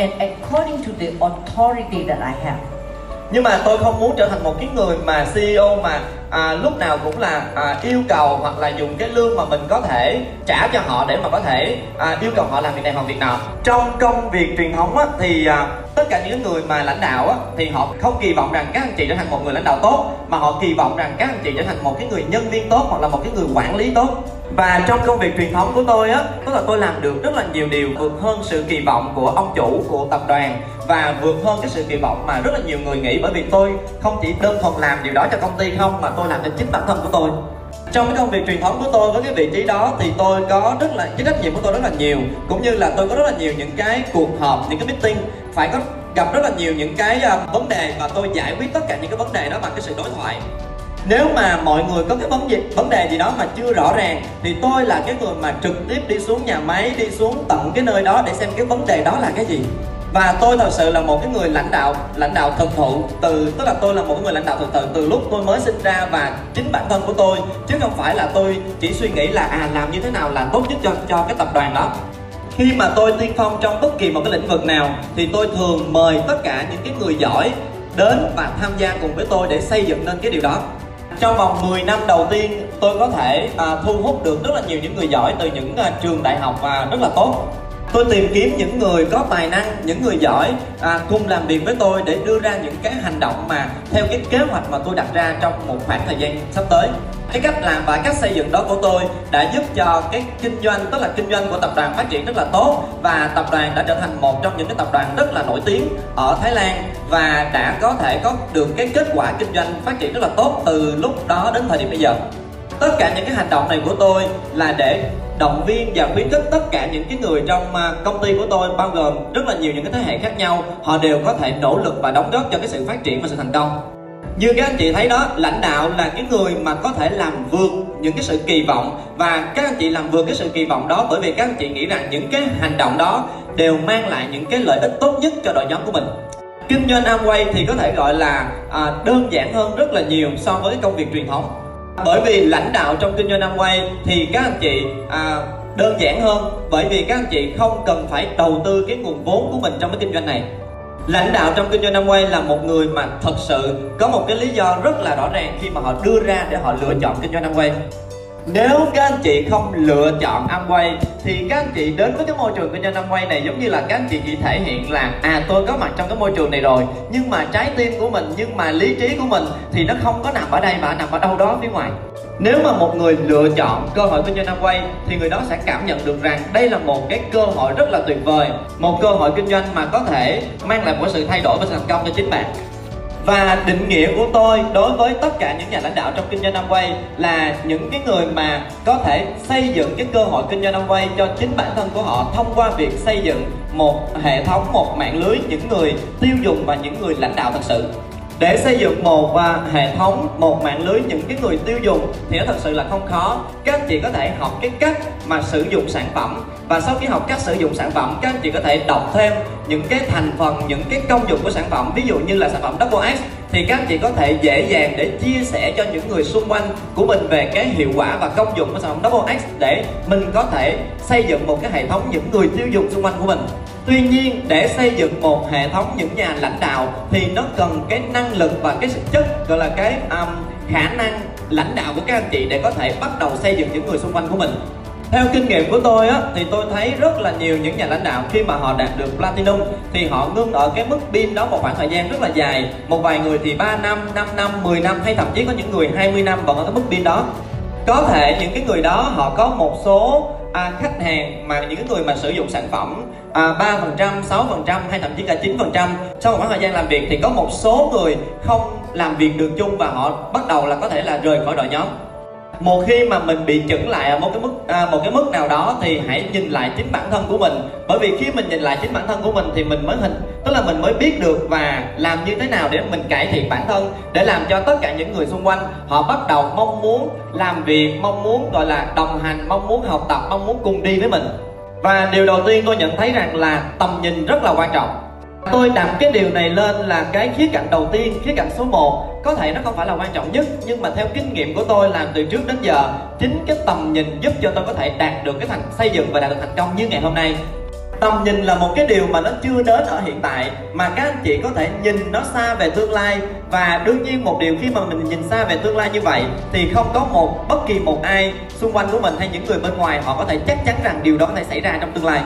and according to the authority that I have. nhưng mà tôi không muốn trở thành một cái người mà CEO mà à, lúc nào cũng là à, yêu cầu hoặc là dùng cái lương mà mình có thể trả cho họ để mà có thể à, yêu cầu họ làm việc này hoặc việc nào trong công việc truyền thống á, thì à, tất cả những người mà lãnh đạo á, thì họ không kỳ vọng rằng các anh chị trở thành một người lãnh đạo tốt mà họ kỳ vọng rằng các anh chị trở thành một cái người nhân viên tốt hoặc là một cái người quản lý tốt và trong công việc truyền thống của tôi á, tức là tôi làm được rất là nhiều điều vượt hơn sự kỳ vọng của ông chủ, của tập đoàn và vượt hơn cái sự kỳ vọng mà rất là nhiều người nghĩ. Bởi vì tôi không chỉ đơn thuần làm điều đó cho công ty không, mà tôi làm cho chính bản thân của tôi. Trong cái công việc truyền thống của tôi với cái vị trí đó thì tôi có rất là, cái trách nhiệm của tôi rất là nhiều. Cũng như là tôi có rất là nhiều những cái cuộc họp, những cái meeting, phải có gặp rất là nhiều những cái ờ, vấn đề và tôi giải quyết tất cả những cái vấn đề đó bằng cái sự đối thoại nếu mà mọi người có cái vấn gì, vấn đề gì đó mà chưa rõ ràng, thì tôi là cái người mà trực tiếp đi xuống nhà máy, đi xuống tận cái nơi đó để xem cái vấn đề đó là cái gì. Và tôi thật sự là một cái người lãnh đạo lãnh đạo thực thụ từ, tức là tôi là một cái người lãnh đạo thực thụ từ lúc tôi mới sinh ra và chính bản thân của tôi, chứ không phải là tôi chỉ suy nghĩ là à làm như thế nào là tốt nhất cho cho cái tập đoàn đó. Khi mà tôi tiên phong trong bất kỳ một cái lĩnh vực nào, thì tôi thường mời tất cả những cái người giỏi đến và tham gia cùng với tôi để xây dựng nên cái điều đó trong vòng 10 năm đầu tiên tôi có thể à, thu hút được rất là nhiều những người giỏi từ những à, trường đại học và rất là tốt tôi tìm kiếm những người có tài năng những người giỏi à, cùng làm việc với tôi để đưa ra những cái hành động mà theo cái kế hoạch mà tôi đặt ra trong một khoảng thời gian sắp tới. Cái cách làm và cách xây dựng đó của tôi đã giúp cho cái kinh doanh tức là kinh doanh của tập đoàn phát triển rất là tốt và tập đoàn đã trở thành một trong những cái tập đoàn rất là nổi tiếng ở Thái Lan và đã có thể có được cái kết quả kinh doanh phát triển rất là tốt từ lúc đó đến thời điểm bây giờ. Tất cả những cái hành động này của tôi là để động viên và khuyến khích tất cả những cái người trong à, công ty của tôi bao gồm rất là nhiều những cái thế hệ khác nhau họ đều có thể nỗ lực và đóng góp cho cái sự phát triển và sự thành công. Như các anh chị thấy đó lãnh đạo là cái người mà có thể làm vượt những cái sự kỳ vọng và các anh chị làm vượt cái sự kỳ vọng đó bởi vì các anh chị nghĩ rằng những cái hành động đó đều mang lại những cái lợi ích tốt nhất cho đội nhóm của mình. Kinh doanh Amway thì có thể gọi là à, đơn giản hơn rất là nhiều so với công việc truyền thống bởi vì lãnh đạo trong kinh doanh Amway thì các anh chị à, đơn giản hơn bởi vì các anh chị không cần phải đầu tư cái nguồn vốn của mình trong cái kinh doanh này. Lãnh đạo trong kinh doanh Amway là một người mà thật sự có một cái lý do rất là rõ ràng khi mà họ đưa ra để họ lựa chọn kinh doanh Amway nếu các anh chị không lựa chọn Amway, thì các anh chị đến với cái môi trường kinh doanh Amway này giống như là các anh chị chỉ thể hiện là à tôi có mặt trong cái môi trường này rồi, nhưng mà trái tim của mình, nhưng mà lý trí của mình thì nó không có nằm ở đây mà nằm ở đâu đó phía ngoài. Nếu mà một người lựa chọn cơ hội kinh doanh Amway, thì người đó sẽ cảm nhận được rằng đây là một cái cơ hội rất là tuyệt vời, một cơ hội kinh doanh mà có thể mang lại một sự thay đổi và thành công cho chính bạn và định nghĩa của tôi đối với tất cả những nhà lãnh đạo trong kinh doanh Amway là những cái người mà có thể xây dựng cái cơ hội kinh doanh Amway cho chính bản thân của họ thông qua việc xây dựng một hệ thống, một mạng lưới những người tiêu dùng và những người lãnh đạo thật sự để xây dựng một uh, hệ thống một mạng lưới những cái người tiêu dùng thì nó thật sự là không khó. Các anh chị có thể học cái cách mà sử dụng sản phẩm và sau khi học cách sử dụng sản phẩm các anh chị có thể đọc thêm những cái thành phần những cái công dụng của sản phẩm. Ví dụ như là sản phẩm Double X thì các anh chị có thể dễ dàng để chia sẻ cho những người xung quanh của mình về cái hiệu quả và công dụng của sản phẩm Double X để mình có thể xây dựng một cái hệ thống những người tiêu dùng xung quanh của mình. Tuy nhiên để xây dựng một hệ thống những nhà lãnh đạo thì nó cần cái năng lực và cái sức chất gọi là cái um, khả năng lãnh đạo của các anh chị để có thể bắt đầu xây dựng những người xung quanh của mình theo kinh nghiệm của tôi á thì tôi thấy rất là nhiều những nhà lãnh đạo khi mà họ đạt được platinum thì họ ngưng ở cái mức pin đó một khoảng thời gian rất là dài. Một vài người thì 3 năm 5 năm 10 năm hay thậm chí có những người 20 năm vẫn ở cái mức pin đó. Có thể những cái người đó họ có một số à, khách hàng mà những cái người mà sử dụng sản phẩm à, 3%, 6% hay thậm chí cả 9% sau một khoảng thời gian làm việc thì có một số người không làm việc được chung và họ bắt đầu là có thể là rời khỏi đội nhóm một khi mà mình bị chững lại ở một cái mức à, một cái mức nào đó thì hãy nhìn lại chính bản thân của mình. Bởi vì khi mình nhìn lại chính bản thân của mình thì mình mới hình tức là mình mới biết được và làm như thế nào để mình cải thiện bản thân để làm cho tất cả những người xung quanh họ bắt đầu mong muốn làm việc mong muốn gọi là đồng hành mong muốn học tập mong muốn cùng đi với mình. Và điều đầu tiên tôi nhận thấy rằng là tầm nhìn rất là quan trọng. Tôi đặt cái điều này lên là cái khía cạnh đầu tiên, khía cạnh số 1 có thể nó không phải là quan trọng nhất, Nhưng mà theo kinh nghiệm của tôi làm từ trước đến giờ, Chính cái tầm nhìn giúp cho tôi có thể đạt được cái thành, xây dựng và đạt được thành công như ngày hôm nay. Tầm nhìn là một cái điều mà nó chưa đến ở hiện tại, mà các anh chị có thể nhìn nó xa về tương lai. Và đương nhiên một điều khi mà mình nhìn xa về tương lai như vậy, thì không có một, bất kỳ một ai xung quanh của mình hay những người bên ngoài họ có thể chắc chắn rằng điều đó có thể xảy ra trong tương lai.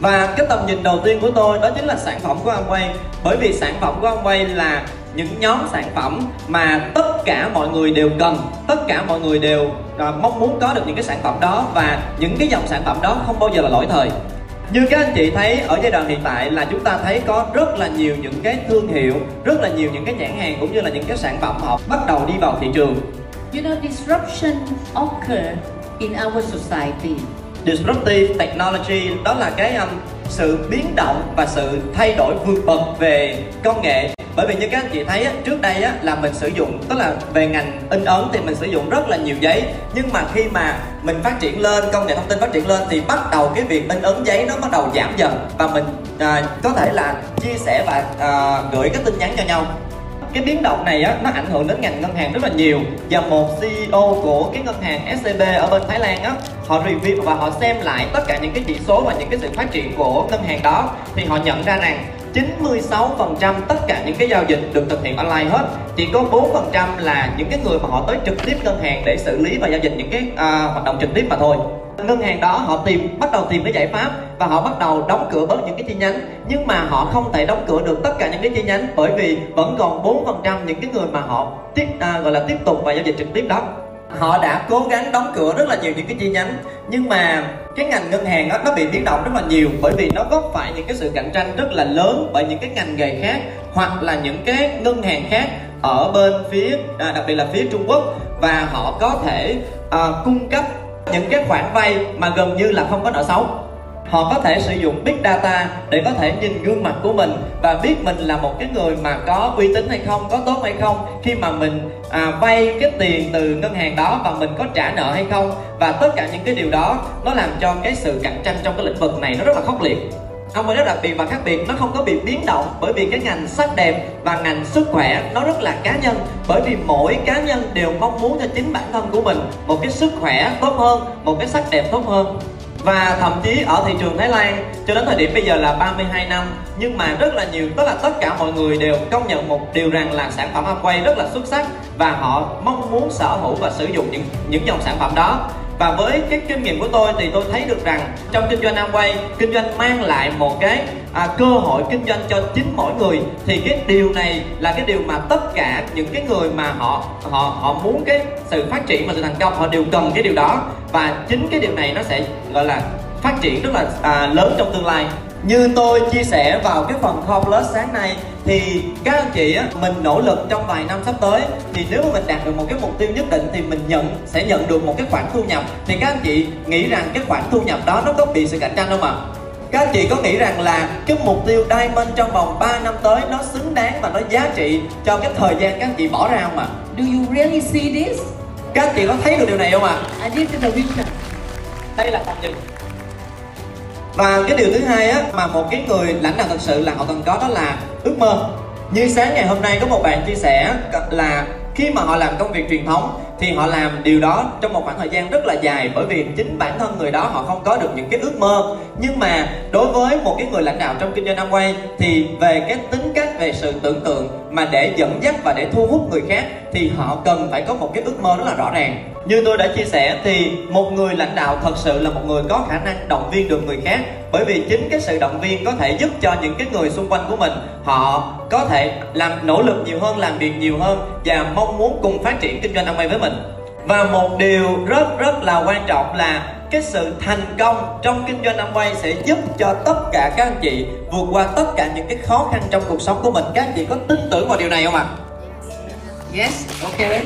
Và cái tầm nhìn đầu tiên của tôi đó chính là sản phẩm của Amway bởi vì sản phẩm của Amway là những nhóm sản phẩm mà tất cả mọi người đều cần tất cả mọi người đều à, mong muốn có được những cái sản phẩm đó và những cái dòng sản phẩm đó không bao giờ là lỗi thời. Như các anh chị thấy ở giai đoạn hiện tại là chúng ta thấy có rất là nhiều những cái thương hiệu rất là nhiều những cái nhãn hàng cũng như là những cái sản phẩm họ bắt đầu đi vào thị trường. You know, disruption occur in our society. disruptive technology đó là cái um, sự biến động và sự thay đổi vượt bậc về công nghệ bởi vì như các anh chị thấy á, trước đây á, là mình sử dụng tức là về ngành in ấn thì mình sử dụng rất là nhiều giấy. Nhưng mà khi mà mình phát triển lên công nghệ thông tin phát triển lên thì bắt đầu cái việc in ấn giấy nó bắt đầu giảm dần. Và mình à, có thể là chia sẻ và à, gửi các tin nhắn cho nhau. Cái biến động này á nó ảnh hưởng đến ngành ngân hàng rất là nhiều. Và một CEO của cái ngân hàng SCB ở bên Thái Lan á họ review và họ xem lại tất cả những cái chỉ số và những cái sự phát triển của ngân hàng đó. Thì họ nhận ra rằng 96% tất cả những cái giao dịch được thực hiện online hết. Chỉ có 4% là những cái người mà họ tới trực tiếp ngân hàng để xử lý và giao dịch những cái uh, hoạt động trực tiếp mà thôi. Ngân hàng đó họ tìm bắt đầu tìm cái giải pháp và họ bắt đầu đóng cửa bớt những cái chi nhánh. Nhưng mà họ không thể đóng cửa được tất cả những cái chi nhánh bởi vì vẫn còn 4% những cái người mà họ tiếp à, gọi là tiếp tục và giao dịch trực tiếp đó họ đã cố gắng đóng cửa rất là nhiều những cái chi nhánh nhưng mà cái ngành ngân hàng đó, nó bị biến động rất là nhiều bởi vì nó vấp phải những cái sự cạnh tranh rất là lớn bởi những cái ngành nghề khác hoặc là những cái ngân hàng khác ở bên phía à, đặc biệt là phía Trung Quốc và họ có thể à, cung cấp những cái khoản vay mà gần như là không có nợ xấu họ có thể sử dụng big data để có thể nhìn gương mặt của mình và biết mình là một cái người mà có uy tín hay không có tốt hay không khi mà mình à, vay cái tiền từ ngân hàng đó và mình có trả nợ hay không. Và tất cả những cái điều đó nó làm cho cái sự cạnh tranh trong cái lĩnh vực này nó rất là khốc liệt. Ông ấy rất đặc biệt và khác biệt nó không có bị biến động bởi vì cái ngành sắc đẹp và ngành sức khỏe nó rất là cá nhân. Bởi vì mỗi cá nhân đều mong muốn cho chính bản thân của mình một cái sức khỏe tốt hơn một cái sắc đẹp tốt hơn và thậm chí ở thị trường Thái Lan, cho đến thời điểm bây giờ là 32 năm, nhưng mà rất là nhiều, tức là tất cả mọi người đều công nhận một điều rằng là sản phẩm Amway rất là xuất sắc và họ mong muốn sở hữu và sử dụng những những dòng sản phẩm đó. Và với cái kinh nghiệm của tôi thì tôi thấy được rằng trong kinh doanh Amway kinh doanh mang lại một cái à, cơ hội kinh doanh cho chính mỗi người thì cái điều này là cái điều mà tất cả những cái người mà họ họ họ muốn cái sự phát triển và sự thành công họ đều cần cái điều đó và chính cái điều này nó sẽ gọi là phát triển rất là à, lớn trong tương lai như tôi chia sẻ vào cái phần Core Plus sáng nay thì các anh chị á, mình nỗ lực trong vài năm sắp tới thì nếu mà mình đạt được một cái mục tiêu nhất định thì mình nhận sẽ nhận được một cái khoản thu nhập thì các anh chị nghĩ rằng cái khoản thu nhập đó nó có bị sự cạnh tranh không ạ? À? Các anh chị có nghĩ rằng là cái mục tiêu Diamond trong vòng 3 năm tới nó xứng đáng và nó giá trị cho cái thời gian các anh chị bỏ ra không ạ? À? Do you really see this? Các anh chị có thấy được điều này không ạ? I did the vision. Đây là tầm nhìn và cái điều thứ hai á mà một cái người lãnh đạo thật sự là họ cần có đó là ước mơ như sáng ngày hôm nay có một bạn chia sẻ là khi mà họ làm công việc truyền thống thì họ làm điều đó trong một khoảng thời gian rất là dài bởi vì chính bản thân người đó họ không có được những cái ước mơ. Nhưng mà đối với một cái người lãnh đạo trong kinh doanh Amway thì về cái tính cách về sự tưởng tượng mà để dẫn dắt và để thu hút người khác, thì họ cần phải có một cái ước mơ rất là rõ ràng. Như tôi đã chia sẻ, thì một người lãnh đạo thật sự là một người có khả năng động viên được người khác, bởi vì chính cái sự động viên có thể giúp cho những cái người xung quanh của mình, họ có thể làm nỗ lực nhiều hơn, làm việc nhiều hơn và mong muốn cùng phát triển kinh doanh Amway với mình. Và một điều rất rất là quan trọng là cái sự thành công trong kinh doanh Amway sẽ giúp cho tất cả các anh chị vượt qua tất cả những cái khó khăn trong cuộc sống của mình các anh chị có tin tưởng vào điều này không ạ? Yes, okay.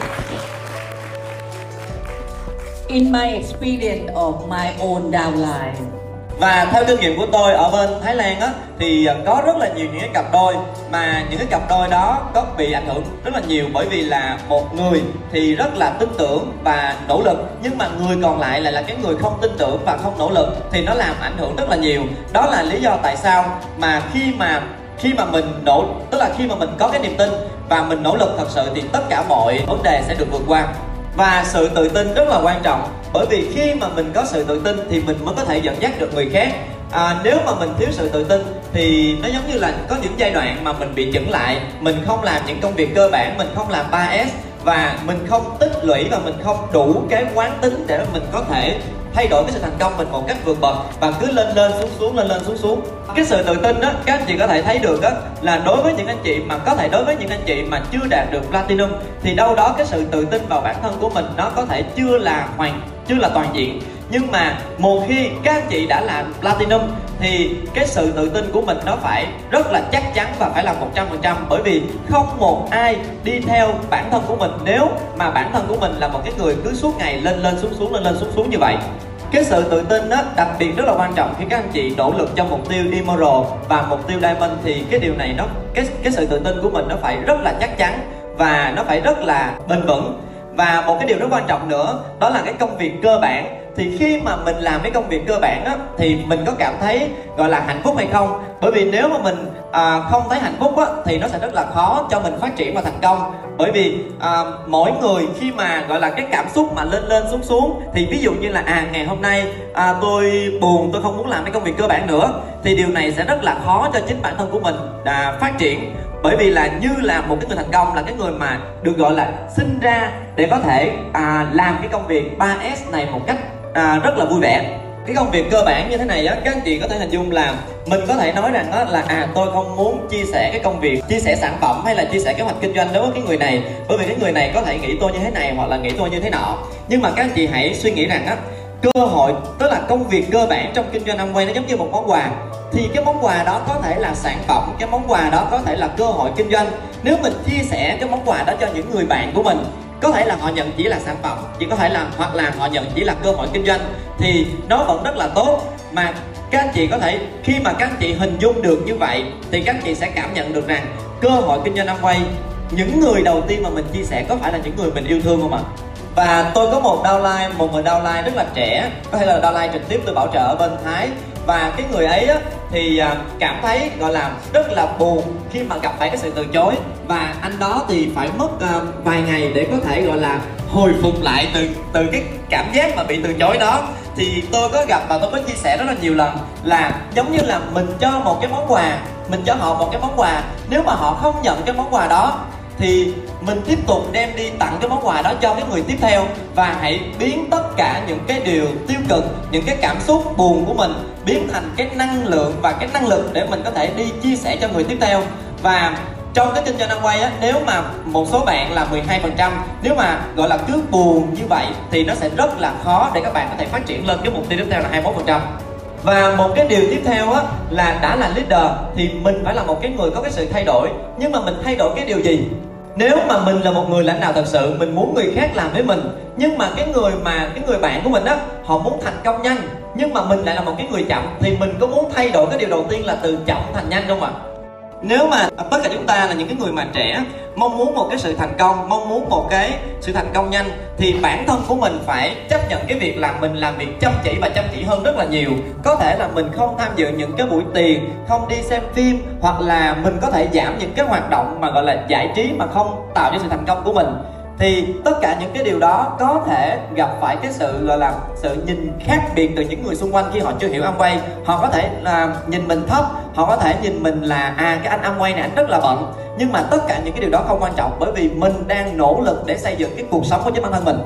In my experience of my own downline, và theo kinh nghiệm của tôi ở bên Thái Lan á, thì có rất là nhiều những cái cặp đôi, mà những cái cặp đôi đó có bị ảnh hưởng rất là nhiều bởi vì là một người thì rất là tin tưởng và nỗ lực, nhưng mà người còn lại lại là cái người không tin tưởng và không nỗ lực thì nó làm ảnh hưởng rất là nhiều. Đó là lý do tại sao mà khi mà khi mà mình nỗ, tức là khi mà mình có cái niềm tin và mình nỗ lực thật sự thì tất cả mọi vấn đề sẽ được vượt qua. Và sự tự tin rất là quan trọng bởi vì khi mà mình có sự tự tin thì mình mới có thể dẫn dắt được người khác. À, nếu mà mình thiếu sự tự tin thì nó giống như là có những giai đoạn mà mình bị chững lại. Mình không làm những công việc cơ bản mình không làm 3S và mình không tích lũy và mình không đủ cái quán tính để mình có thể thay đổi cái sự thành công mình một cách vượt bậc. Và cứ lên lên xuống xuống lên lên xuống xuống. Cái sự tự tin đó các anh chị có thể thấy được đó là đối với những anh chị mà có thể đối với những anh chị mà chưa đạt được platinum thì đâu đó cái sự tự tin vào bản thân của mình nó có thể chưa là hoàn chứ là toàn diện. Nhưng mà một khi các anh chị đã làm platinum, thì cái sự tự tin của mình nó phải rất là chắc chắn và phải là 100% bởi vì không một ai đi theo bản thân của mình. Nếu mà bản thân của mình là một cái người cứ suốt ngày lên lên xuống xuống, lên lên xuống xuống như vậy, cái sự tự tin đó đặc biệt rất là quan trọng khi các anh chị nỗ lực cho mục tiêu Emerald và mục tiêu Diamond, thì cái điều này nó, cái cái sự tự tin của mình nó phải rất là chắc chắn và nó phải rất là bền vững và một cái điều rất quan trọng nữa đó là cái công việc cơ bản. Thì khi mà mình làm cái công việc cơ bản á thì mình có cảm thấy gọi là hạnh phúc hay không? Bởi vì nếu mà mình à, không thấy hạnh phúc á thì nó sẽ rất là khó cho mình phát triển và thành công. Bởi vì à, mỗi người khi mà gọi là cái cảm xúc mà lên lên xuống xuống thì ví dụ như là à ngày hôm nay à, tôi buồn tôi không muốn làm cái công việc cơ bản nữa thì điều này sẽ rất là khó cho chính bản thân của mình à, phát triển bởi vì là như là một cái người thành công là cái người mà được gọi là sinh ra để có thể à, làm cái công việc 3S này một cách à, rất là vui vẻ. Cái công việc cơ bản như thế này á các anh chị có thể hình dung là mình có thể nói rằng đó là à tôi không muốn chia sẻ cái công việc chia sẻ sản phẩm hay là chia sẻ kế hoạch kinh doanh đối với cái người này. Bởi vì cái người này có thể nghĩ tôi như thế này hoặc là nghĩ tôi như thế nọ. Nhưng mà các anh chị hãy suy nghĩ rằng á cơ hội, tức là công việc cơ bản trong kinh doanh Amway nó giống như một món quà. Thì cái món quà đó có thể là sản phẩm, cái món quà đó có thể là cơ hội kinh doanh. Nếu mình chia sẻ cái món quà đó cho những người bạn của mình, có thể là họ nhận chỉ là sản phẩm, chỉ có thể là, hoặc là họ nhận chỉ là cơ hội kinh doanh, thì nó vẫn rất là tốt. Mà các anh chị có thể, khi mà các anh chị hình dung được như vậy, thì các anh chị sẽ cảm nhận được rằng cơ hội kinh doanh Amway, những người đầu tiên mà mình chia sẻ có phải là những người mình yêu thương không ạ? Và tôi có một downline, một người downline rất là trẻ. Có thể là downline trực tiếp từ bảo trợ ở bên Thái. Và cái người ấy á, thì à, cảm thấy gọi là rất là buồn khi mà gặp phải cái sự từ chối. Và anh đó thì phải mất uh, vài ngày để có thể gọi là hồi phục lại từ từ cái cảm giác mà bị từ chối đó. Thì tôi có gặp và tôi có chia sẻ rất là nhiều lần là giống như là mình cho một cái món quà mình cho họ một cái món quà. Nếu mà họ không nhận cái món quà đó thì mình tiếp tục đem đi tặng cái món quà đó cho cái người tiếp theo. Và hãy biến tất cả những cái điều tiêu cực, những cái cảm xúc buồn của mình biến thành cái năng lượng và cái năng lực để mình có thể đi chia sẻ cho người tiếp theo. Và trong cái kinh doanh ăn quay á, nếu mà một số bạn là 12% nếu mà, gọi là, cứ buồn như vậy thì nó sẽ rất là khó để các bạn có thể phát triển lên cái mục tiêu tiếp theo là 21% và một cái điều tiếp theo á, là đã là leader thì mình phải là một cái người có cái sự thay đổi. Nhưng mà mình thay đổi cái điều gì? Nếu mà mình là một người lãnh đạo thật sự, mình muốn người khác làm với mình, nhưng mà cái người mà, cái người bạn của mình á, họ muốn thành công nhanh, nhưng mà mình lại là một cái người chậm, thì mình có muốn thay đổi cái điều đầu tiên là từ chậm thành nhanh không ạ à? Nếu mà tất cả chúng ta là những cái người mà trẻ, mong muốn một cái sự thành công, mong muốn một cái sự thành công nhanh, thì bản thân của mình phải chấp nhận cái việc là mình làm việc chăm chỉ và chăm chỉ hơn rất là nhiều. Có thể là mình không tham dự những cái buổi tiền không đi xem phim, hoặc là mình có thể giảm những cái hoạt động mà, gọi là, giải trí mà không tạo cho sự thành công của mình thì tất cả những cái điều đó có thể gặp phải cái sự, gọi là, sự nhìn khác biệt từ những người xung quanh khi họ chưa hiểu Amway. Họ có thể là nhìn mình thấp, họ có thể nhìn mình là à cái anh Amway này, anh rất là bận. Nhưng mà tất cả những cái điều đó không quan trọng bởi vì mình đang nỗ lực để xây dựng cái cuộc sống của chính bản thân mình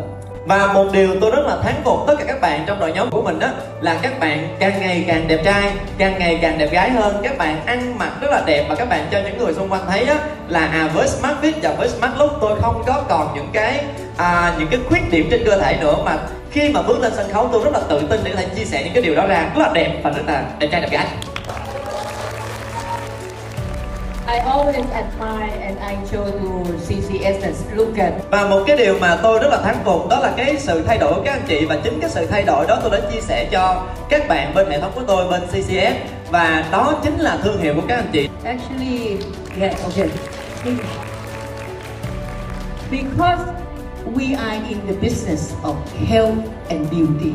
và một điều tôi rất là thán phục tất cả các bạn trong đội nhóm của mình đó là các bạn càng ngày càng đẹp trai càng ngày càng đẹp gái hơn. Các bạn ăn mặc rất là đẹp và các bạn cho những người xung quanh thấy á là à với smart fit và với smart look tôi không có còn những cái à, những cái khuyết điểm trên cơ thể nữa. Mà khi mà bước lên sân khấu tôi rất là tự tin để có thể chia sẻ những cái điều đó ra. Rất là đẹp và rất là đẹp trai đẹp gái. I always admire and I show to CCS look at. Và một cái điều mà tôi rất là thán phục đó là cái sự thay đổi của các anh chị và chính cái sự thay đổi đó tôi đã chia sẻ cho các bạn bên hệ thống của tôi bên CCS và đó chính là thương hiệu của các anh chị. Actually, yeah, okay. Because we are in the business of health and beauty.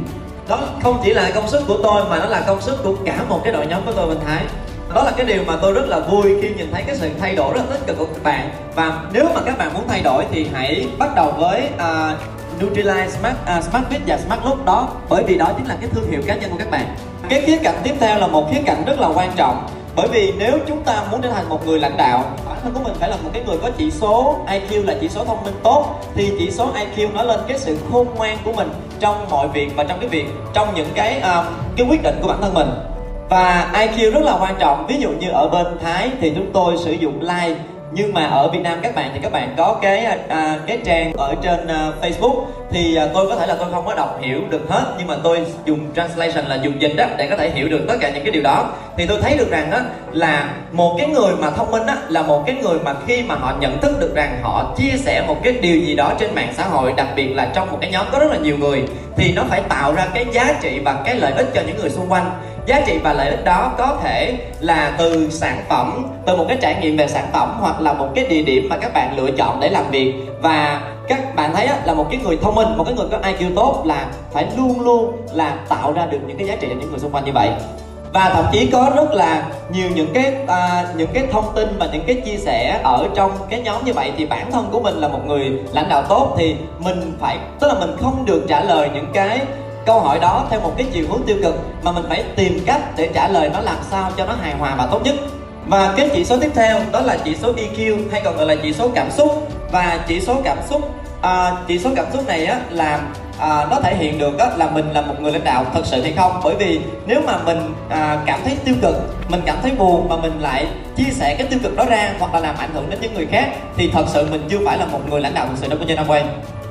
Đó không chỉ là công sức của tôi mà nó là công sức của cả một cái đội nhóm của tôi bên Thái đó là cái điều mà tôi rất là vui khi nhìn thấy cái sự thay đổi rất là tích cực của các bạn. Và nếu mà các bạn muốn thay đổi thì hãy bắt đầu với uh, Nutrilite Smart uh, Smart Fit và Smart Look đó bởi vì đó chính là cái thương hiệu cá nhân của các bạn. Cái khía cạnh tiếp theo là một khía cạnh rất là quan trọng bởi vì nếu chúng ta muốn trở thành một người lãnh đạo bản thân của mình phải là một cái người có chỉ số IQ là chỉ số thông minh tốt thì chỉ số IQ nó lên cái sự khôn ngoan của mình trong mọi việc và trong cái việc trong những cái uh, cái quyết định của bản thân mình và IQ rất là quan trọng. Ví dụ như ở bên Thái thì chúng tôi sử dụng like nhưng mà ở Việt Nam các bạn thì các bạn có cái à, cái trang ở trên à, Facebook thì à, tôi có thể là tôi không có đọc hiểu được hết. Nhưng mà tôi dùng translation là dùng dịch đó để có thể hiểu được tất cả những cái điều đó. Thì tôi thấy được rằng đó là một cái người mà thông minh á là một cái người mà khi mà họ nhận thức được rằng họ chia sẻ một cái điều gì đó trên mạng xã hội đặc biệt là trong một cái nhóm có rất là nhiều người thì nó phải tạo ra cái giá trị và cái lợi ích cho những người xung quanh giá trị và lợi ích đó có thể là từ sản phẩm từ một cái trải nghiệm về sản phẩm hoặc là một cái địa điểm mà các bạn lựa chọn để làm việc. Và các bạn thấy là một cái người thông minh một cái người có IQ tốt là phải luôn luôn là tạo ra được những cái giá trị cho những người xung quanh như vậy. Và thậm chí có rất là nhiều những cái à, những cái thông tin và những cái chia sẻ ở trong cái nhóm như vậy thì bản thân của mình là một người lãnh đạo tốt thì mình phải tức là mình không được trả lời những cái câu hỏi đó theo một cái chiều hướng tiêu cực mà mình phải tìm cách để trả lời nó làm sao cho nó hài hòa và tốt nhất. Và cái chỉ số tiếp theo đó là chỉ số EQ hay còn gọi là chỉ số cảm xúc. Và chỉ số cảm xúc à, chỉ số cảm xúc này á là à, nó thể hiện được á, là mình là một người lãnh đạo thật sự hay không. Bởi vì nếu mà mình à, cảm thấy tiêu cực mình cảm thấy buồn mà mình lại chia sẻ cái tiêu cực đó ra hoặc là làm ảnh hưởng đến những người khác thì thật sự mình chưa phải là một người lãnh đạo thực sự đâu của năm Amway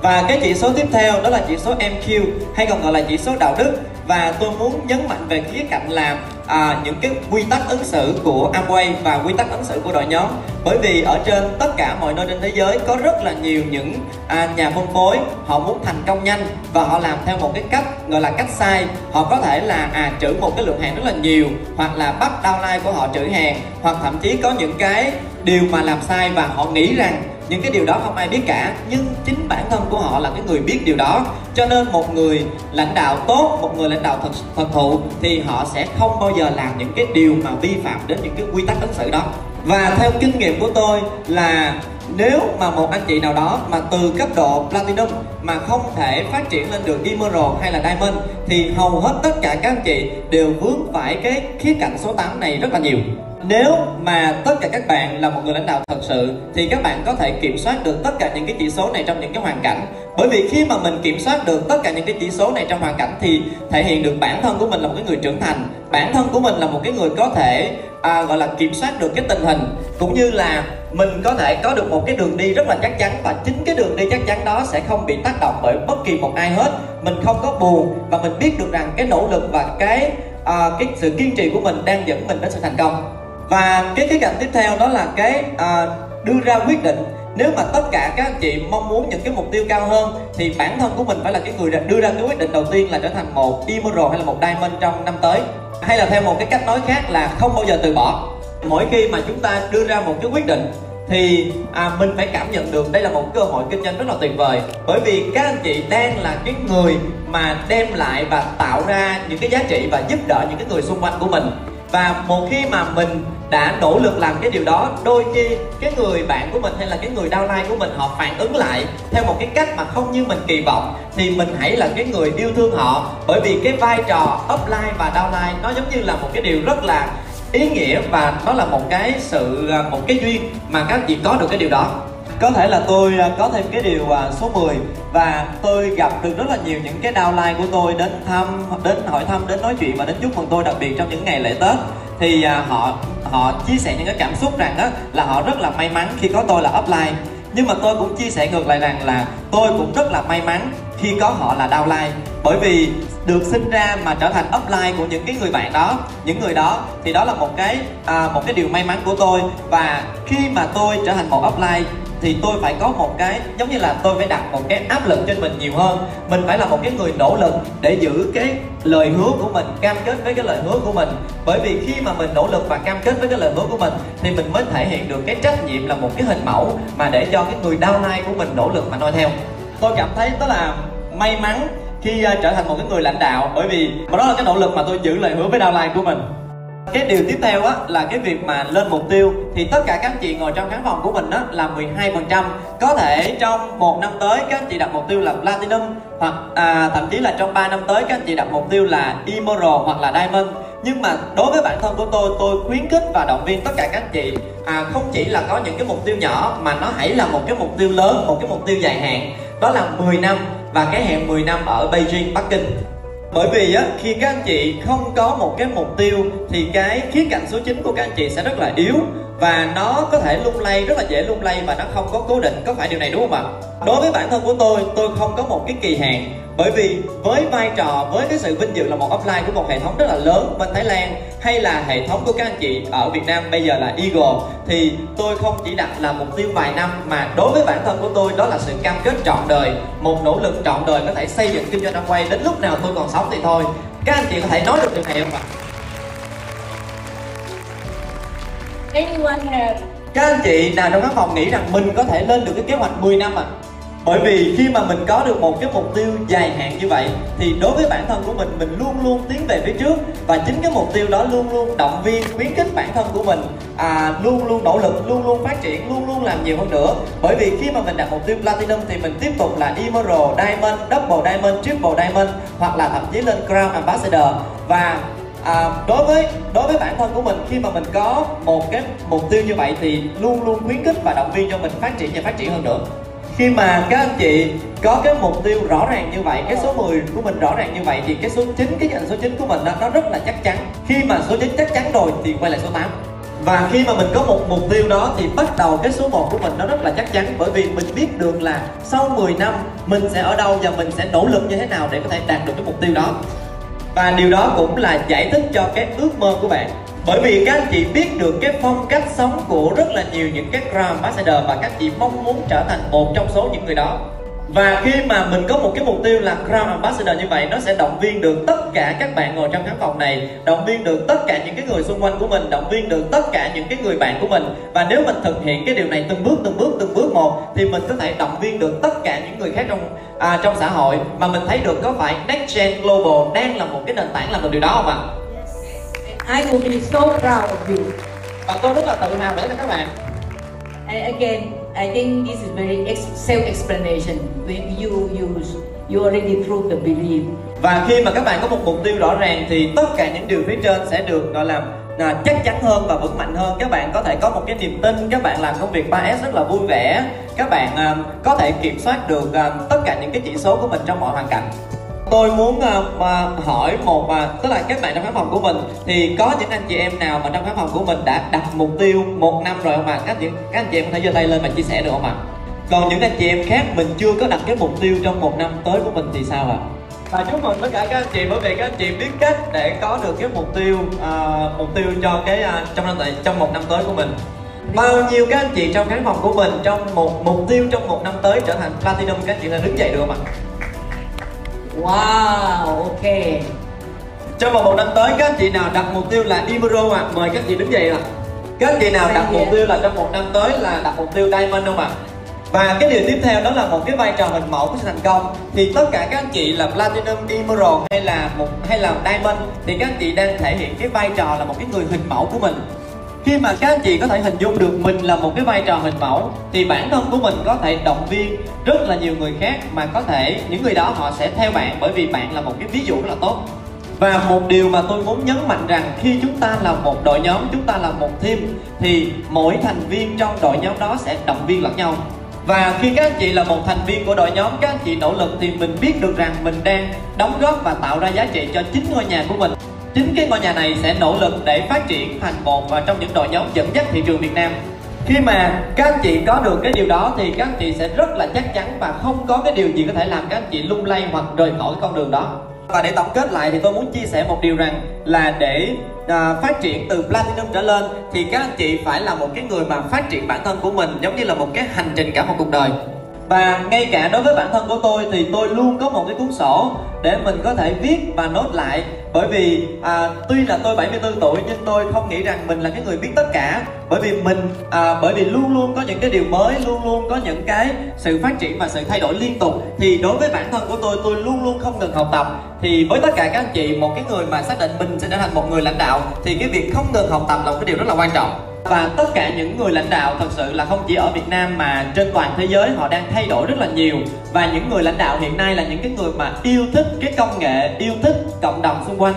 và cái chỉ số tiếp theo đó là chỉ số MQ hay còn gọi là chỉ số đạo đức. Và tôi muốn nhấn mạnh về khía cạnh là à, những cái quy tắc ứng xử của Amway và quy tắc ứng xử của đội nhóm. Bởi vì ở trên tất cả mọi nơi trên thế giới có rất là nhiều những à, nhà phân phối họ muốn thành công nhanh và họ làm theo một cái cách gọi là cách sai. Họ có thể là à trữ một cái lượng hàng rất là nhiều hoặc là bắt downline của họ trữ hàng hoặc thậm chí có những cái điều mà làm sai và họ nghĩ rằng những cái điều đó không ai biết cả, nhưng chính bản thân của họ là cái người biết điều đó. Cho nên một người lãnh đạo tốt, một người lãnh đạo thật thật thụ, thì họ sẽ không bao giờ làm những cái điều mà vi phạm đến những cái quy tắc ứng xử đó. Và theo kinh nghiệm của tôi là nếu mà một anh chị nào đó mà từ cấp độ platinum mà không thể phát triển lên được emerald hay là diamond, thì hầu hết tất cả các anh chị đều vướng phải cái khía cạnh số 8 này rất là nhiều. Nếu mà tất cả các bạn là một người lãnh đạo thật sự, thì các bạn có thể kiểm soát được tất cả những cái chỉ số này trong những cái hoàn cảnh. Bởi vì khi mà mình kiểm soát được tất cả những cái chỉ số này trong hoàn cảnh thì thể hiện được bản thân của mình là một cái người trưởng thành, bản thân của mình là một cái người có thể à, gọi là kiểm soát được cái tình hình cũng như là mình có thể có được một cái đường đi rất là chắc chắn và chính cái đường đi chắc chắn đó sẽ không bị tác động bởi bất kỳ một ai hết. Mình không có buồn và mình biết được rằng cái nỗ lực và cái à, cái sự kiên trì của mình đang dẫn mình đến sự thành công. Và cái khía cạnh tiếp theo đó là cái à, đưa ra quyết định. Nếu mà tất cả các anh chị mong muốn những cái mục tiêu cao hơn thì bản thân của mình phải là cái người đưa ra cái quyết định đầu tiên là trở thành một emerald hay là một diamond trong năm tới hay là theo một cái cách nói khác là không bao giờ từ bỏ. Mỗi khi mà chúng ta đưa ra một cái quyết định thì à, mình phải cảm nhận được đây là một cơ hội kinh doanh rất là tuyệt vời. Bởi vì các anh chị đang là cái người mà đem lại và tạo ra những cái giá trị và giúp đỡ những cái người xung quanh của mình và một khi mà mình đã nỗ lực làm cái điều đó, đôi khi cái người bạn của mình hay là cái người downline của mình họ phản ứng lại theo một cái cách mà không như mình kỳ vọng, thì mình hãy là cái người yêu thương họ. Bởi vì cái vai trò upline và downline nó giống như là một cái điều rất là ý nghĩa và nó là một cái sự à, một cái duyên mà các chị có được cái điều đó. Có thể là tôi à, có thêm cái điều à, số 10 và tôi gặp được rất là nhiều những cái downline của tôi đến thăm đến hỏi thăm đến nói chuyện và đến chúc mừng tôi đặc biệt trong những ngày lễ Tết. Thì à, họ họ chia sẻ những cái cảm xúc rằng đó là họ rất là may mắn khi có tôi là upline. Nhưng mà tôi cũng chia sẻ ngược lại rằng là tôi cũng rất là may mắn khi có họ là downline. Bởi vì được sinh ra mà trở thành upline của những cái người bạn đó những người đó thì đó là một cái à, một cái điều may mắn của tôi. Và khi mà tôi trở thành một upline thì tôi phải có một cái giống như là tôi phải đặt một cái áp lực trên mình nhiều hơn. Mình phải là một cái người nỗ lực để giữ cái lời hứa của mình cam kết với cái lời hứa của mình. Bởi vì khi mà mình nỗ lực và cam kết với cái lời hứa của mình thì mình mới thể hiện được cái trách nhiệm là một cái hình mẫu mà để cho cái người downline của mình nỗ lực mà noi theo. Tôi cảm thấy đó là may mắn khi uh, trở thành một cái người lãnh đạo bởi vì mà đó là cái nỗ lực mà tôi giữ lời hứa với downline của mình cái điều tiếp theo á là cái việc mà lên mục tiêu. Thì tất cả các anh chị ngồi trong khán phòng của mình á là 12% có thể trong một năm tới các anh chị đặt mục tiêu là platinum hoặc à, thậm chí là trong 3 năm tới các anh chị đặt mục tiêu là emerald hoặc là diamond. Nhưng mà đối với bản thân của tôi tôi khuyến khích và động viên tất cả các anh chị à, không chỉ là có những cái mục tiêu nhỏ mà nó hãy là một cái mục tiêu lớn một cái mục tiêu dài hạn. Đó là 10 năm và cái hẹn 10 năm ở Beijing Bắc Kinh bởi vì á, khi các anh chị không có một cái mục tiêu, thì cái khía cạnh số 9 của các anh chị sẽ rất là yếu và nó có thể lung lay, rất là dễ lung lay và nó không có cố định. Có phải điều này đúng không ạ? Đối với bản thân của tôi tôi không có một cái kỳ hạn. Bởi vì với vai trò, với cái sự vinh dự là một offline của một hệ thống rất là lớn bên Thái Lan, hay là hệ thống của các anh chị ở Việt Nam, bây giờ là Eagle, thì tôi không chỉ đặt là mục tiêu vài năm, mà đối với bản thân của tôi, đó là sự cam kết trọn đời. Một nỗ lực trọn đời có thể xây dựng kinh doanh quay đến lúc nào tôi còn sống thì thôi. Các anh chị có thể nói được điều này không ạ? Anyone have? Các anh chị nào trong các phòng nghĩ rằng mình có thể lên được cái kế hoạch 10 năm à bởi vì khi mà mình có được một cái mục tiêu dài hạn như vậy thì đối với bản thân của mình mình luôn luôn tiến về phía trước. Và chính cái mục tiêu đó luôn luôn động viên khuyến khích bản thân của mình à, luôn luôn nỗ lực luôn luôn phát triển luôn luôn làm nhiều hơn nữa. Bởi vì khi mà mình đặt mục tiêu platinum thì mình tiếp tục là emerald diamond double diamond triple diamond hoặc là thậm chí lên crown ambassador. Và à, đối với đối với bản thân của mình khi mà mình có một cái mục tiêu như vậy thì luôn luôn khuyến khích và động viên cho mình phát triển và phát triển hơn nữa. Khi mà các anh chị có cái mục tiêu rõ ràng như vậy cái số 10 của mình rõ ràng như vậy thì cái số 9 cái nhận số 9 của mình đó, nó rất là chắc chắn. Khi mà số 9 chắc chắn rồi thì quay lại số 8 và khi mà mình có một mục tiêu đó thì bắt đầu cái số 1 của mình nó rất là chắc chắn bởi vì mình biết được là sau 10 năm mình sẽ ở đâu và mình sẽ nỗ lực như thế nào để có thể đạt được cái mục tiêu đó và điều đó cũng là giải thích cho cái ước mơ của bạn. Bởi vì các anh chị biết được cái phong cách sống của rất là nhiều những cái Grand Ambassador và các chị mong muốn trở thành một trong số những người đó và khi mà mình có một cái mục tiêu là Crown Ambassador như vậy nó sẽ động viên được tất cả các bạn ngồi trong khán phòng này động viên được tất cả những cái người xung quanh của mình động viên được tất cả những cái người bạn của mình và nếu mình thực hiện cái điều này từng bước từng bước từng bước một thì mình có thể động viên được tất cả những người khác trong à, trong xã hội mà mình thấy được có phải Next Gen Global đang là một cái nền tảng làm được điều đó không ạ? I will be so proud of you. Và tôi rất là tự hào với các bạn. And again, I think this is very self-explanation. When you use, you already prove the belief. Và khi mà các bạn có một mục tiêu rõ ràng thì tất cả những điều phía trên sẽ được gọi là à, chắc chắn hơn và vững mạnh hơn các bạn có thể có một cái niềm tin các bạn làm công việc 3S rất là vui vẻ các bạn à, có thể kiểm soát được à, tất cả những cái chỉ số của mình trong mọi hoàn cảnh tôi muốn uh, hỏi một uh, tức là các bạn trong khán phòng của mình thì có những anh chị em nào mà trong khán phòng của mình đã đặt mục tiêu một năm rồi không ạ? Các anh chị các anh chị em có thể giơ tay lên và chia sẻ được không ạ? Còn những anh chị em khác mình chưa có đặt cái mục tiêu trong một năm tới của mình thì sao ạ? Và chúc mừng tất cả các anh chị bởi vì các anh chị biết cách để có được cái mục tiêu uh, mục tiêu cho cái uh, trong năm trong một năm tới của mình. Bao nhiêu các anh chị trong khán phòng của mình trong một mục tiêu trong một năm tới trở thành platinum các anh chị là đứng dậy được không ạ? Wow, ok. Trong vòng một năm tới các anh chị nào đặt mục tiêu là Emerald à Mời các anh chị đứng dậy ạ à. Các anh chị nào đặt mục tiêu là trong một năm tới là đặt mục tiêu Diamond không ạ à? Và cái điều tiếp theo đó là một cái vai trò hình mẫu của sự thành công Thì tất cả các anh chị là Platinum, Emerald hay là một hay là Diamond Thì các anh chị đang thể hiện cái vai trò là một cái người hình mẫu của mình khi mà các anh chị có thể hình dung được mình là một cái vai trò hình mẫu, thì bản thân của mình có thể động viên rất là nhiều người khác mà có thể những người đó họ sẽ theo bạn bởi vì bạn là một cái ví dụ rất là tốt. Và một điều mà tôi muốn nhấn mạnh rằng khi chúng ta là một đội nhóm, chúng ta là một team, thì mỗi thành viên trong đội nhóm đó sẽ động viên lẫn nhau. Và khi các anh chị là một thành viên của đội nhóm, các anh chị nỗ lực thì mình biết được rằng mình đang đóng góp và tạo ra giá trị cho chính ngôi nhà của mình chính cái ngôi nhà này sẽ nỗ lực để phát triển thành một và trong những đội nhóm dẫn dắt thị trường Việt Nam. Khi mà các anh chị có được cái điều đó thì các anh chị sẽ rất là chắc chắn và không có cái điều gì có thể làm các anh chị lung lay hoặc rời khỏi con đường đó. Và để tổng kết lại thì tôi muốn chia sẻ một điều rằng là để à, phát triển từ platinum trở lên thì các anh chị phải là một cái người mà phát triển bản thân của mình giống như là một cái hành trình cả một cuộc đời và ngay cả đối với bản thân của tôi thì tôi luôn có một cái cuốn sổ để mình có thể viết và nốt lại. Bởi vì à, tuy là tôi 74 tuổi nhưng tôi không nghĩ rằng mình là cái người biết tất cả. Bởi vì mình à, bởi vì luôn luôn có những cái điều mới luôn luôn có những cái sự phát triển và sự thay đổi liên tục. Thì đối với bản thân của tôi tôi luôn luôn không ngừng học tập. Thì với tất cả các anh chị một cái người mà xác định mình sẽ trở thành một người lãnh đạo thì cái việc không ngừng học tập là một cái điều rất là quan trọng và tất cả những người lãnh đạo thật sự là không chỉ ở Việt Nam mà trên toàn thế giới họ đang thay đổi rất là nhiều. Và những người lãnh đạo hiện nay là những cái người mà yêu thích cái công nghệ yêu thích cộng đồng xung quanh.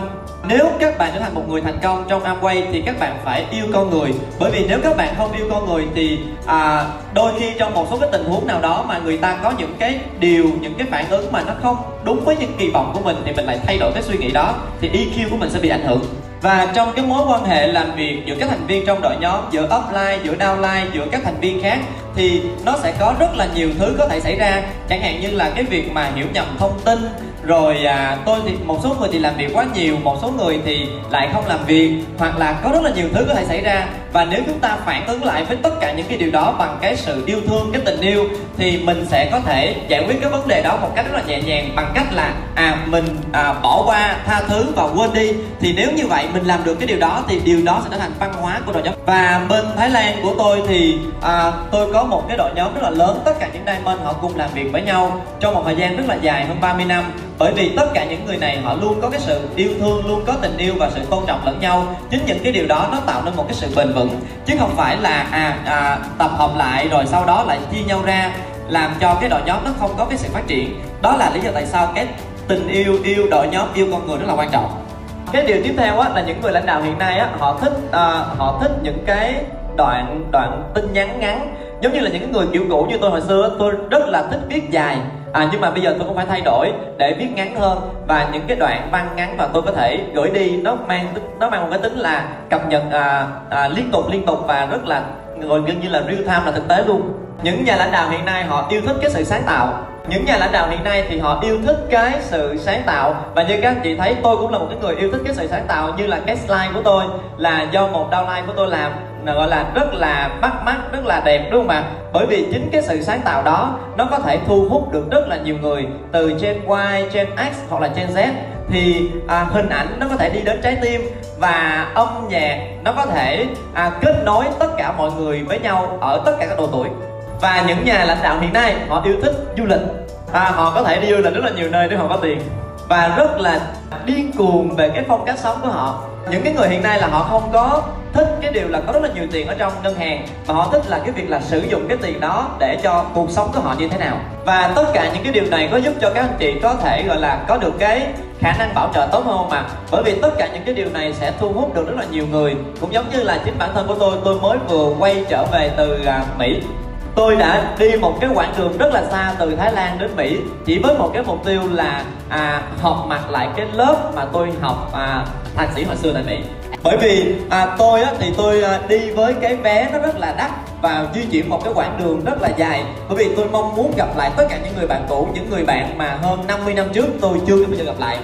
Nếu các bạn trở thành một người thành công trong Amway thì các bạn phải yêu con người. Bởi vì nếu các bạn không yêu con người thì à, đôi khi trong một số cái tình huống nào đó mà người ta có những cái điều những cái phản ứng mà nó không đúng với những kỳ vọng của mình thì mình lại thay đổi cái suy nghĩ đó thì EQ của mình sẽ bị ảnh hưởng và trong cái mối quan hệ làm việc giữa các thành viên trong đội nhóm giữa upline giữa downline giữa các thành viên khác thì nó sẽ có rất là nhiều thứ có thể xảy ra. Chẳng hạn như là cái việc mà hiểu nhầm thông tin rồi à, tôi thì một số người thì làm việc quá nhiều một số người thì lại không làm việc hoặc là có rất là nhiều thứ có thể xảy ra và nếu chúng ta phản ứng lại với tất cả những cái điều đó bằng cái sự yêu thương cái tình yêu thì mình sẽ có thể giải quyết cái vấn đề đó một cách rất là nhẹ nhàng bằng cách là à mình à, bỏ qua tha thứ và quên đi. Thì nếu như vậy mình làm được cái điều đó thì điều đó sẽ trở thành văn hóa của đội nhóm. Và bên Thái Lan của tôi thì à, tôi có một cái đội nhóm rất là lớn tất cả những diamond họ cùng làm việc với nhau trong một thời gian rất là dài hơn 30 năm. Bởi vì tất cả những người này họ luôn có cái sự yêu thương luôn có tình yêu và sự tôn trọng lẫn nhau. Chính những cái điều đó nó tạo nên một cái sự bền vững chứ không phải là à, à tập hợp lại rồi sau đó lại chia nhau ra làm cho cái đội nhóm nó không có cái sự phát triển. Đó là lý do tại sao cái tình yêu yêu đội nhóm yêu con người rất là quan trọng. Cái điều tiếp theo á là những người lãnh đạo hiện nay á họ thích à, họ thích những cái đoạn đoạn tin nhắn ngắn. Giống như là những người kiểu cũ như tôi hồi xưa tôi rất là thích viết dài à, nhưng mà bây giờ tôi cũng phải thay đổi để viết ngắn hơn. Và những cái đoạn văn ngắn mà tôi có thể gửi đi nó mang nó mang một cái tính là cập nhật à, à, liên tục liên tục và rất là gần như là real time là thực tế luôn. Những nhà lãnh đạo hiện nay họ yêu thích cái sự sáng tạo. Những nhà lãnh đạo hiện nay thì họ yêu thích cái sự sáng tạo. Và như các anh chị thấy tôi cũng là một cái người yêu thích cái sự sáng tạo như là cái slide của tôi là do một downline của tôi làm gọi là rất là bắt mắt rất là đẹp đúng không ạ? Bởi vì chính cái sự sáng tạo đó nó có thể thu hút được rất là nhiều người từ trên Y, trên X hoặc là trên Z. Thì à, hình ảnh nó có thể đi đến trái tim và âm nhạc nó có thể à, kết nối tất cả mọi người với nhau ở tất cả các độ tuổi. Và những nhà lãnh đạo hiện nay họ yêu thích du lịch. À, họ có thể đi du lịch rất là nhiều nơi nếu họ có tiền. Và rất là điên cuồng về cái phong cách sống của họ. Những cái người hiện nay là họ không có thích cái điều là có rất là nhiều tiền ở trong ngân hàng mà họ thích là cái việc là sử dụng cái tiền đó để cho cuộc sống của họ như thế nào. Và tất cả những cái điều này có giúp cho các anh chị có thể gọi là có được cái khả năng bảo trợ tốt hơn không ạ? Bởi vì tất cả những cái điều này sẽ thu hút được rất là nhiều người cũng giống như là chính bản thân của tôi tôi mới vừa quay trở về từ à, mỹ. Tôi đã đi một cái quãng đường rất là xa từ Thái Lan đến Mỹ chỉ với một cái mục tiêu là à, học mặt lại cái lớp mà tôi học à, thạc sĩ hồi xưa tại Mỹ bởi vì à, tôi á, thì tôi à, đi với cái vé nó rất là đắt và di chuyển một cái quãng đường rất là dài. Bởi vì tôi mong muốn gặp lại tất cả những người bạn cũ những người bạn mà hơn 50 năm trước tôi chưa bao giờ gặp lại.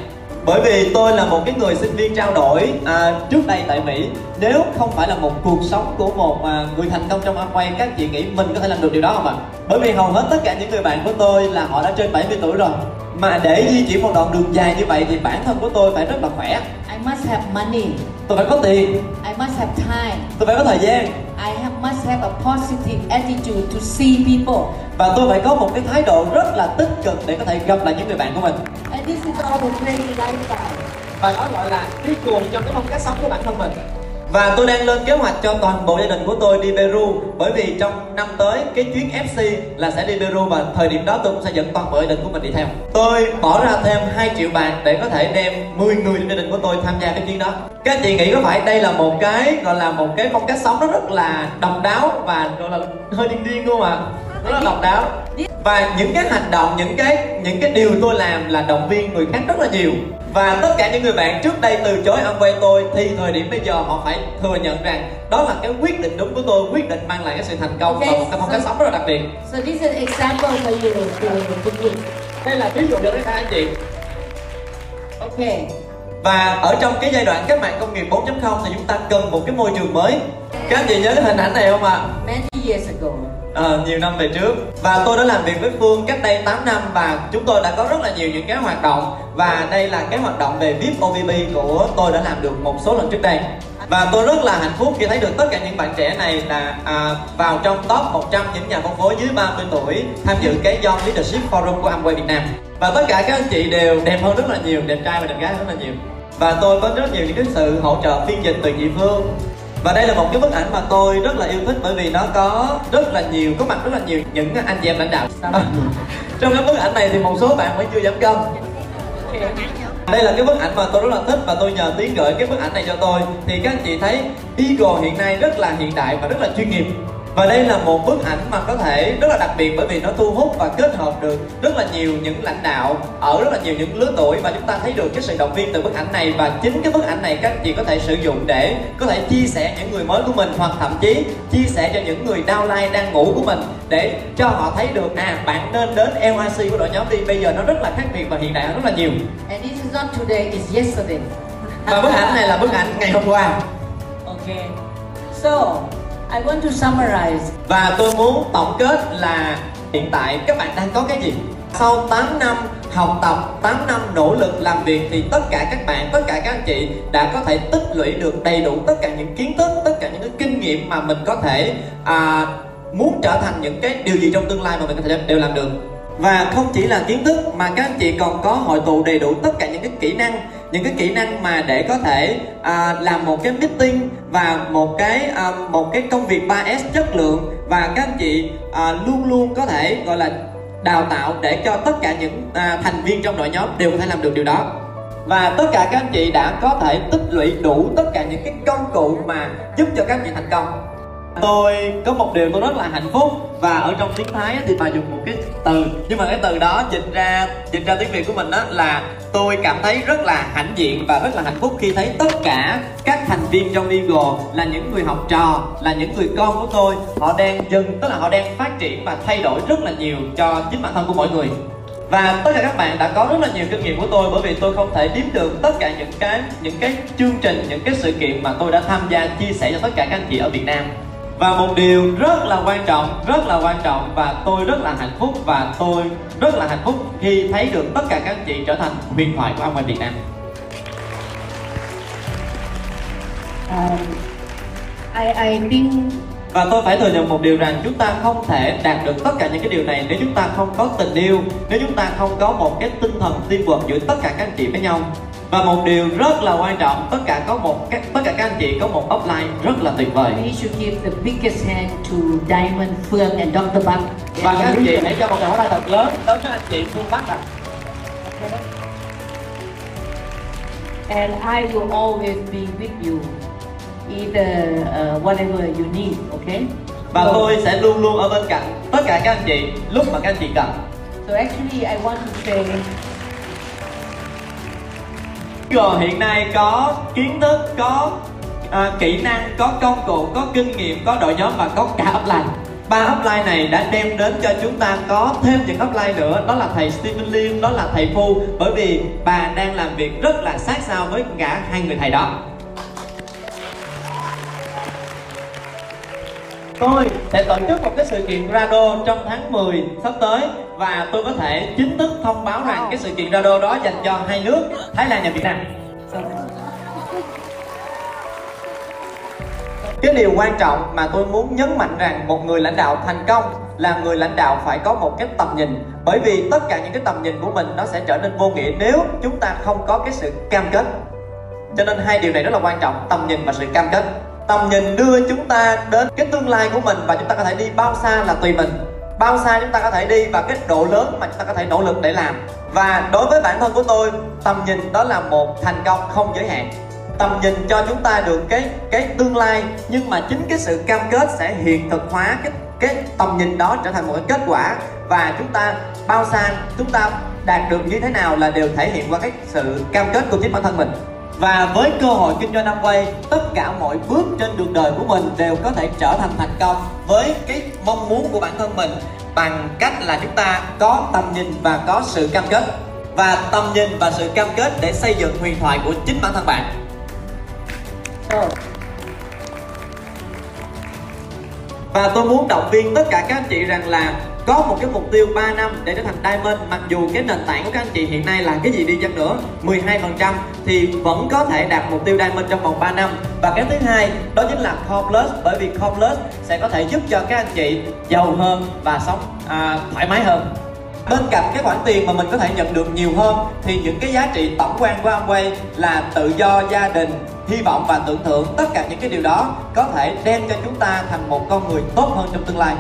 Bởi vì tôi là một cái người sinh viên trao đổi à, trước đây tại Mỹ. Nếu không phải là một cuộc sống của một à, người thành công trong Amway các chị nghĩ mình có thể làm được điều đó không ạ? Bởi vì hầu hết tất cả những người bạn của tôi là họ đã trên 70 tuổi rồi mà để di chuyển một đoạn đường dài như vậy thì bản thân của tôi phải rất là khỏe. I must have money. Tôi phải có tiền. I must have time. Tôi phải có thời gian. I have, must have a positive attitude to see people. Và tôi phải có một cái thái độ rất là tích cực để có thể gặp lại những người bạn của mình. And this is all the crazy lifestyle và đó gọi là đi cuồng trong cái phong cách sống của bản thân mình và tôi đang lên kế hoạch cho toàn bộ gia đình của tôi đi Peru, bởi vì trong năm tới, cái chuyến FC là sẽ đi Peru và thời điểm đó tôi cũng sẽ dẫn toàn bộ gia đình của mình đi theo. Tôi bỏ ra thêm 2 triệu bạc để có thể đem 10 người trong gia đình của tôi tham gia cái chuyến đó. Các chị nghĩ có phải đây là một cái, gọi là một cái phong cách sống nó rất là độc đáo và, gọi là, hơi điên điên luôn à rất là độc đáo. Và những cái hành động những cái những cái điều tôi làm là động viên người khác rất là nhiều. Và tất cả những người bạn trước đây từ chối ăn quay tôi thì thời điểm bây giờ họ phải thừa nhận rằng đó là cái quyết định đúng của tôi quyết định mang lại cái sự thành công okay, và một cái phong cách sống rất là đặc biệt. so this is an example for you to, to give đây là ví dụ cho các anh chị. Ok. Và ở trong cái giai đoạn cách mạng công nghiệp 4.0 thì chúng ta cần một cái môi trường mới. Các anh chị nhớ cái hình ảnh này không ạ? Many years ago uh, nhiều năm về trước. Và tôi đã làm việc với Phương cách đây 8 năm và chúng tôi đã có rất là nhiều những cái hoạt động. Và đây là cái hoạt động về VIP OVP của tôi đã làm được một số lần trước đây. Và tôi rất là hạnh phúc khi thấy được tất cả những bạn trẻ này là à, vào trong top 100 những nhà phân phối dưới 30 tuổi tham dự cái Young Leadership Forum của Amway Việt Nam. Và tất cả các anh chị đều đẹp hơn rất là nhiều đẹp trai và đẹp gái rất là nhiều. Và tôi có rất nhiều những cái sự hỗ trợ phiên dịch từ chị Phương và đây là một cái bức ảnh mà tôi rất là yêu thích bởi vì nó có rất là nhiều có mặt rất là nhiều những anh chị em lãnh đạo. Trong cái bức ảnh này thì một số bạn vẫn chưa giảm cân. Đây là cái bức ảnh mà tôi rất là thích và tôi nhờ tiến gửi cái bức ảnh này cho tôi. Thì các anh chị thấy Eagle hiện nay rất là hiện đại và rất là chuyên nghiệp và đây là một bức ảnh mà có thể rất là đặc biệt bởi vì nó thu hút và kết hợp được rất là nhiều những lãnh đạo ở rất là nhiều những lứa tuổi. Và chúng ta thấy được cái sự động viên từ bức ảnh này. Và chính cái bức ảnh này các anh chị có thể sử dụng để có thể chia sẻ những người mới của mình hoặc thậm chí chia sẻ cho những người downline đang ngủ của mình để cho họ thấy được à bạn nên đến LRC của đội nhóm đi. Bây giờ nó rất là khác biệt và hiện đại rất là nhiều. And this is not today, it's yesterday. và bức ảnh này là bức ảnh ngày hôm qua. Okay. So, I want to summarize. Và tôi muốn tổng kết là hiện tại các bạn đang có cái gì? Sau 8 năm học tập, 8 năm nỗ lực làm việc thì tất cả các bạn, tất cả các anh chị đã có thể tích lũy được đầy đủ tất cả những kiến thức, tất cả những cái kinh nghiệm mà mình có thể à, muốn trở thành những cái điều gì trong tương lai mà mình có thể đều làm được. Và không chỉ là kiến thức mà các anh chị còn có hội tụ đầy đủ tất cả những cái kỹ năng những cái kỹ năng mà để có thể à, làm một cái meeting và một cái à, một cái công việc 3S chất lượng và các anh chị à, luôn luôn có thể gọi là đào tạo để cho tất cả những à, thành viên trong đội nhóm đều có thể làm được điều đó. Và tất cả các anh chị đã có thể tích lũy đủ tất cả những cái công cụ mà giúp cho các anh chị thành công tôi có một điều tôi rất là hạnh phúc và ở trong tiếng thái thì bà dùng một cái từ. Nhưng mà cái từ đó dịch ra dịch ra tiếng việt của mình đó là tôi cảm thấy rất là hãnh diện và rất là hạnh phúc khi thấy tất cả các thành viên trong Eagle là những người học trò, là những người con của tôi. Họ đang dần, tức là họ đang phát triển và thay đổi rất là nhiều cho chính bản thân của mọi người. Và tất cả các bạn đã có rất là nhiều kinh nghiệm của tôi bởi vì tôi không thể đếm được tất cả những cái những cái chương trình, những cái sự kiện mà tôi đã tham gia, chia sẻ cho tất cả các anh chị ở Việt Nam và một điều rất là quan trọng rất là quan trọng và tôi rất là hạnh phúc và tôi rất là hạnh phúc khi thấy được tất cả các anh chị trở thành huyền thoại của Amway Việt Nam. Um, I, I think và tôi phải thừa nhận một điều rằng chúng ta không thể đạt được tất cả những cái điều này nếu chúng ta không có tình yêu nếu chúng ta không có một cái tinh thần teamwork giữa tất cả các anh chị với nhau và một điều rất là quan trọng tất cả có một các tất cả các anh chị có một upline rất là tuyệt vời we should give the biggest hand to Diamond, Phương and Dr. Buck. và các anh chị hãy cho một tràng pháo tay thật lớn tới các anh chị phương bắc ạ And I will always be with you, either uh, whatever you need, okay? và so, tôi sẽ luôn luôn ở bên cạnh tất cả các anh chị lúc mà các anh chị cần So actually, I want to say Google hiện nay có kiến thức, có à, kỹ năng, có công cụ, có kinh nghiệm, có đội nhóm và có cả offline. Ba offline này đã đem đến cho chúng ta có thêm những offline nữa. Đó là thầy Stephen Lim, đó là thầy Phu. Bởi vì bà đang làm việc rất là sát sao với cả hai người thầy đó. Tôi sẽ tổ chức một cái sự kiện Rado trong tháng 10 sắp tới Và tôi có thể chính thức thông báo rằng cái sự kiện Rado đó dành cho hai nước, Thái Lan và Việt Nam. Cái điều quan trọng mà tôi muốn nhấn mạnh rằng một người lãnh đạo thành công là người lãnh đạo phải có một cái tầm nhìn, bởi vì tất cả những cái tầm nhìn của mình nó sẽ trở nên vô nghĩa nếu chúng ta không có cái sự cam kết. Cho nên hai điều này rất là quan trọng, tầm nhìn và sự cam kết tầm nhìn đưa chúng ta đến cái tương lai của mình và chúng ta có thể đi bao xa là tùy mình. Bao xa chúng ta có thể đi và cái độ lớn mà chúng ta có thể nỗ lực để làm. Và đối với bản thân của tôi, tầm nhìn đó là một thành công không giới hạn. Tầm nhìn cho chúng ta được cái cái tương lai, nhưng mà chính cái sự cam kết sẽ hiện thực hóa cái cái tầm nhìn đó trở thành một cái kết quả. Và chúng ta bao xa, chúng ta đạt được như thế nào là đều thể hiện qua cái sự cam kết của chính bản thân mình và với cơ hội kinh doanh Amway, tất cả mọi bước trên đường đời của mình đều có thể trở thành thành công với cái mong muốn của bản thân mình bằng cách là chúng ta có tầm nhìn và có sự cam kết. Và tầm nhìn và sự cam kết để xây dựng huyền thoại của chính bản thân bạn. Và tôi muốn động viên tất cả các anh chị rằng là có một cái mục tiêu 3 năm để trở thành diamond mặc dù cái nền tảng của các anh chị hiện nay là cái gì đi chăng nữa 12% thì vẫn có thể đạt mục tiêu diamond trong vòng 3 năm. Và cái thứ hai đó chính là core plus bởi vì core plus sẽ có thể giúp cho các anh chị giàu hơn và sống à, thoải mái hơn. Bên cạnh cái khoản tiền mà mình có thể nhận được nhiều hơn thì những cái giá trị tổng quan của Amway là tự do gia đình hy vọng và tưởng tượng. Tất cả những cái điều đó có thể đem cho chúng ta thành một con người tốt hơn trong tương lai.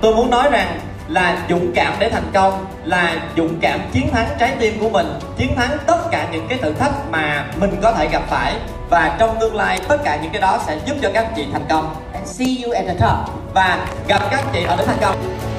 Tôi muốn nói rằng là dũng cảm để thành công là dũng cảm chiến thắng trái tim của mình chiến thắng tất cả những cái thử thách mà mình có thể gặp phải. Và trong tương lai tất cả những cái đó sẽ giúp cho các anh chị thành công. And see you at the top. và gặp các anh chị ở đích thành công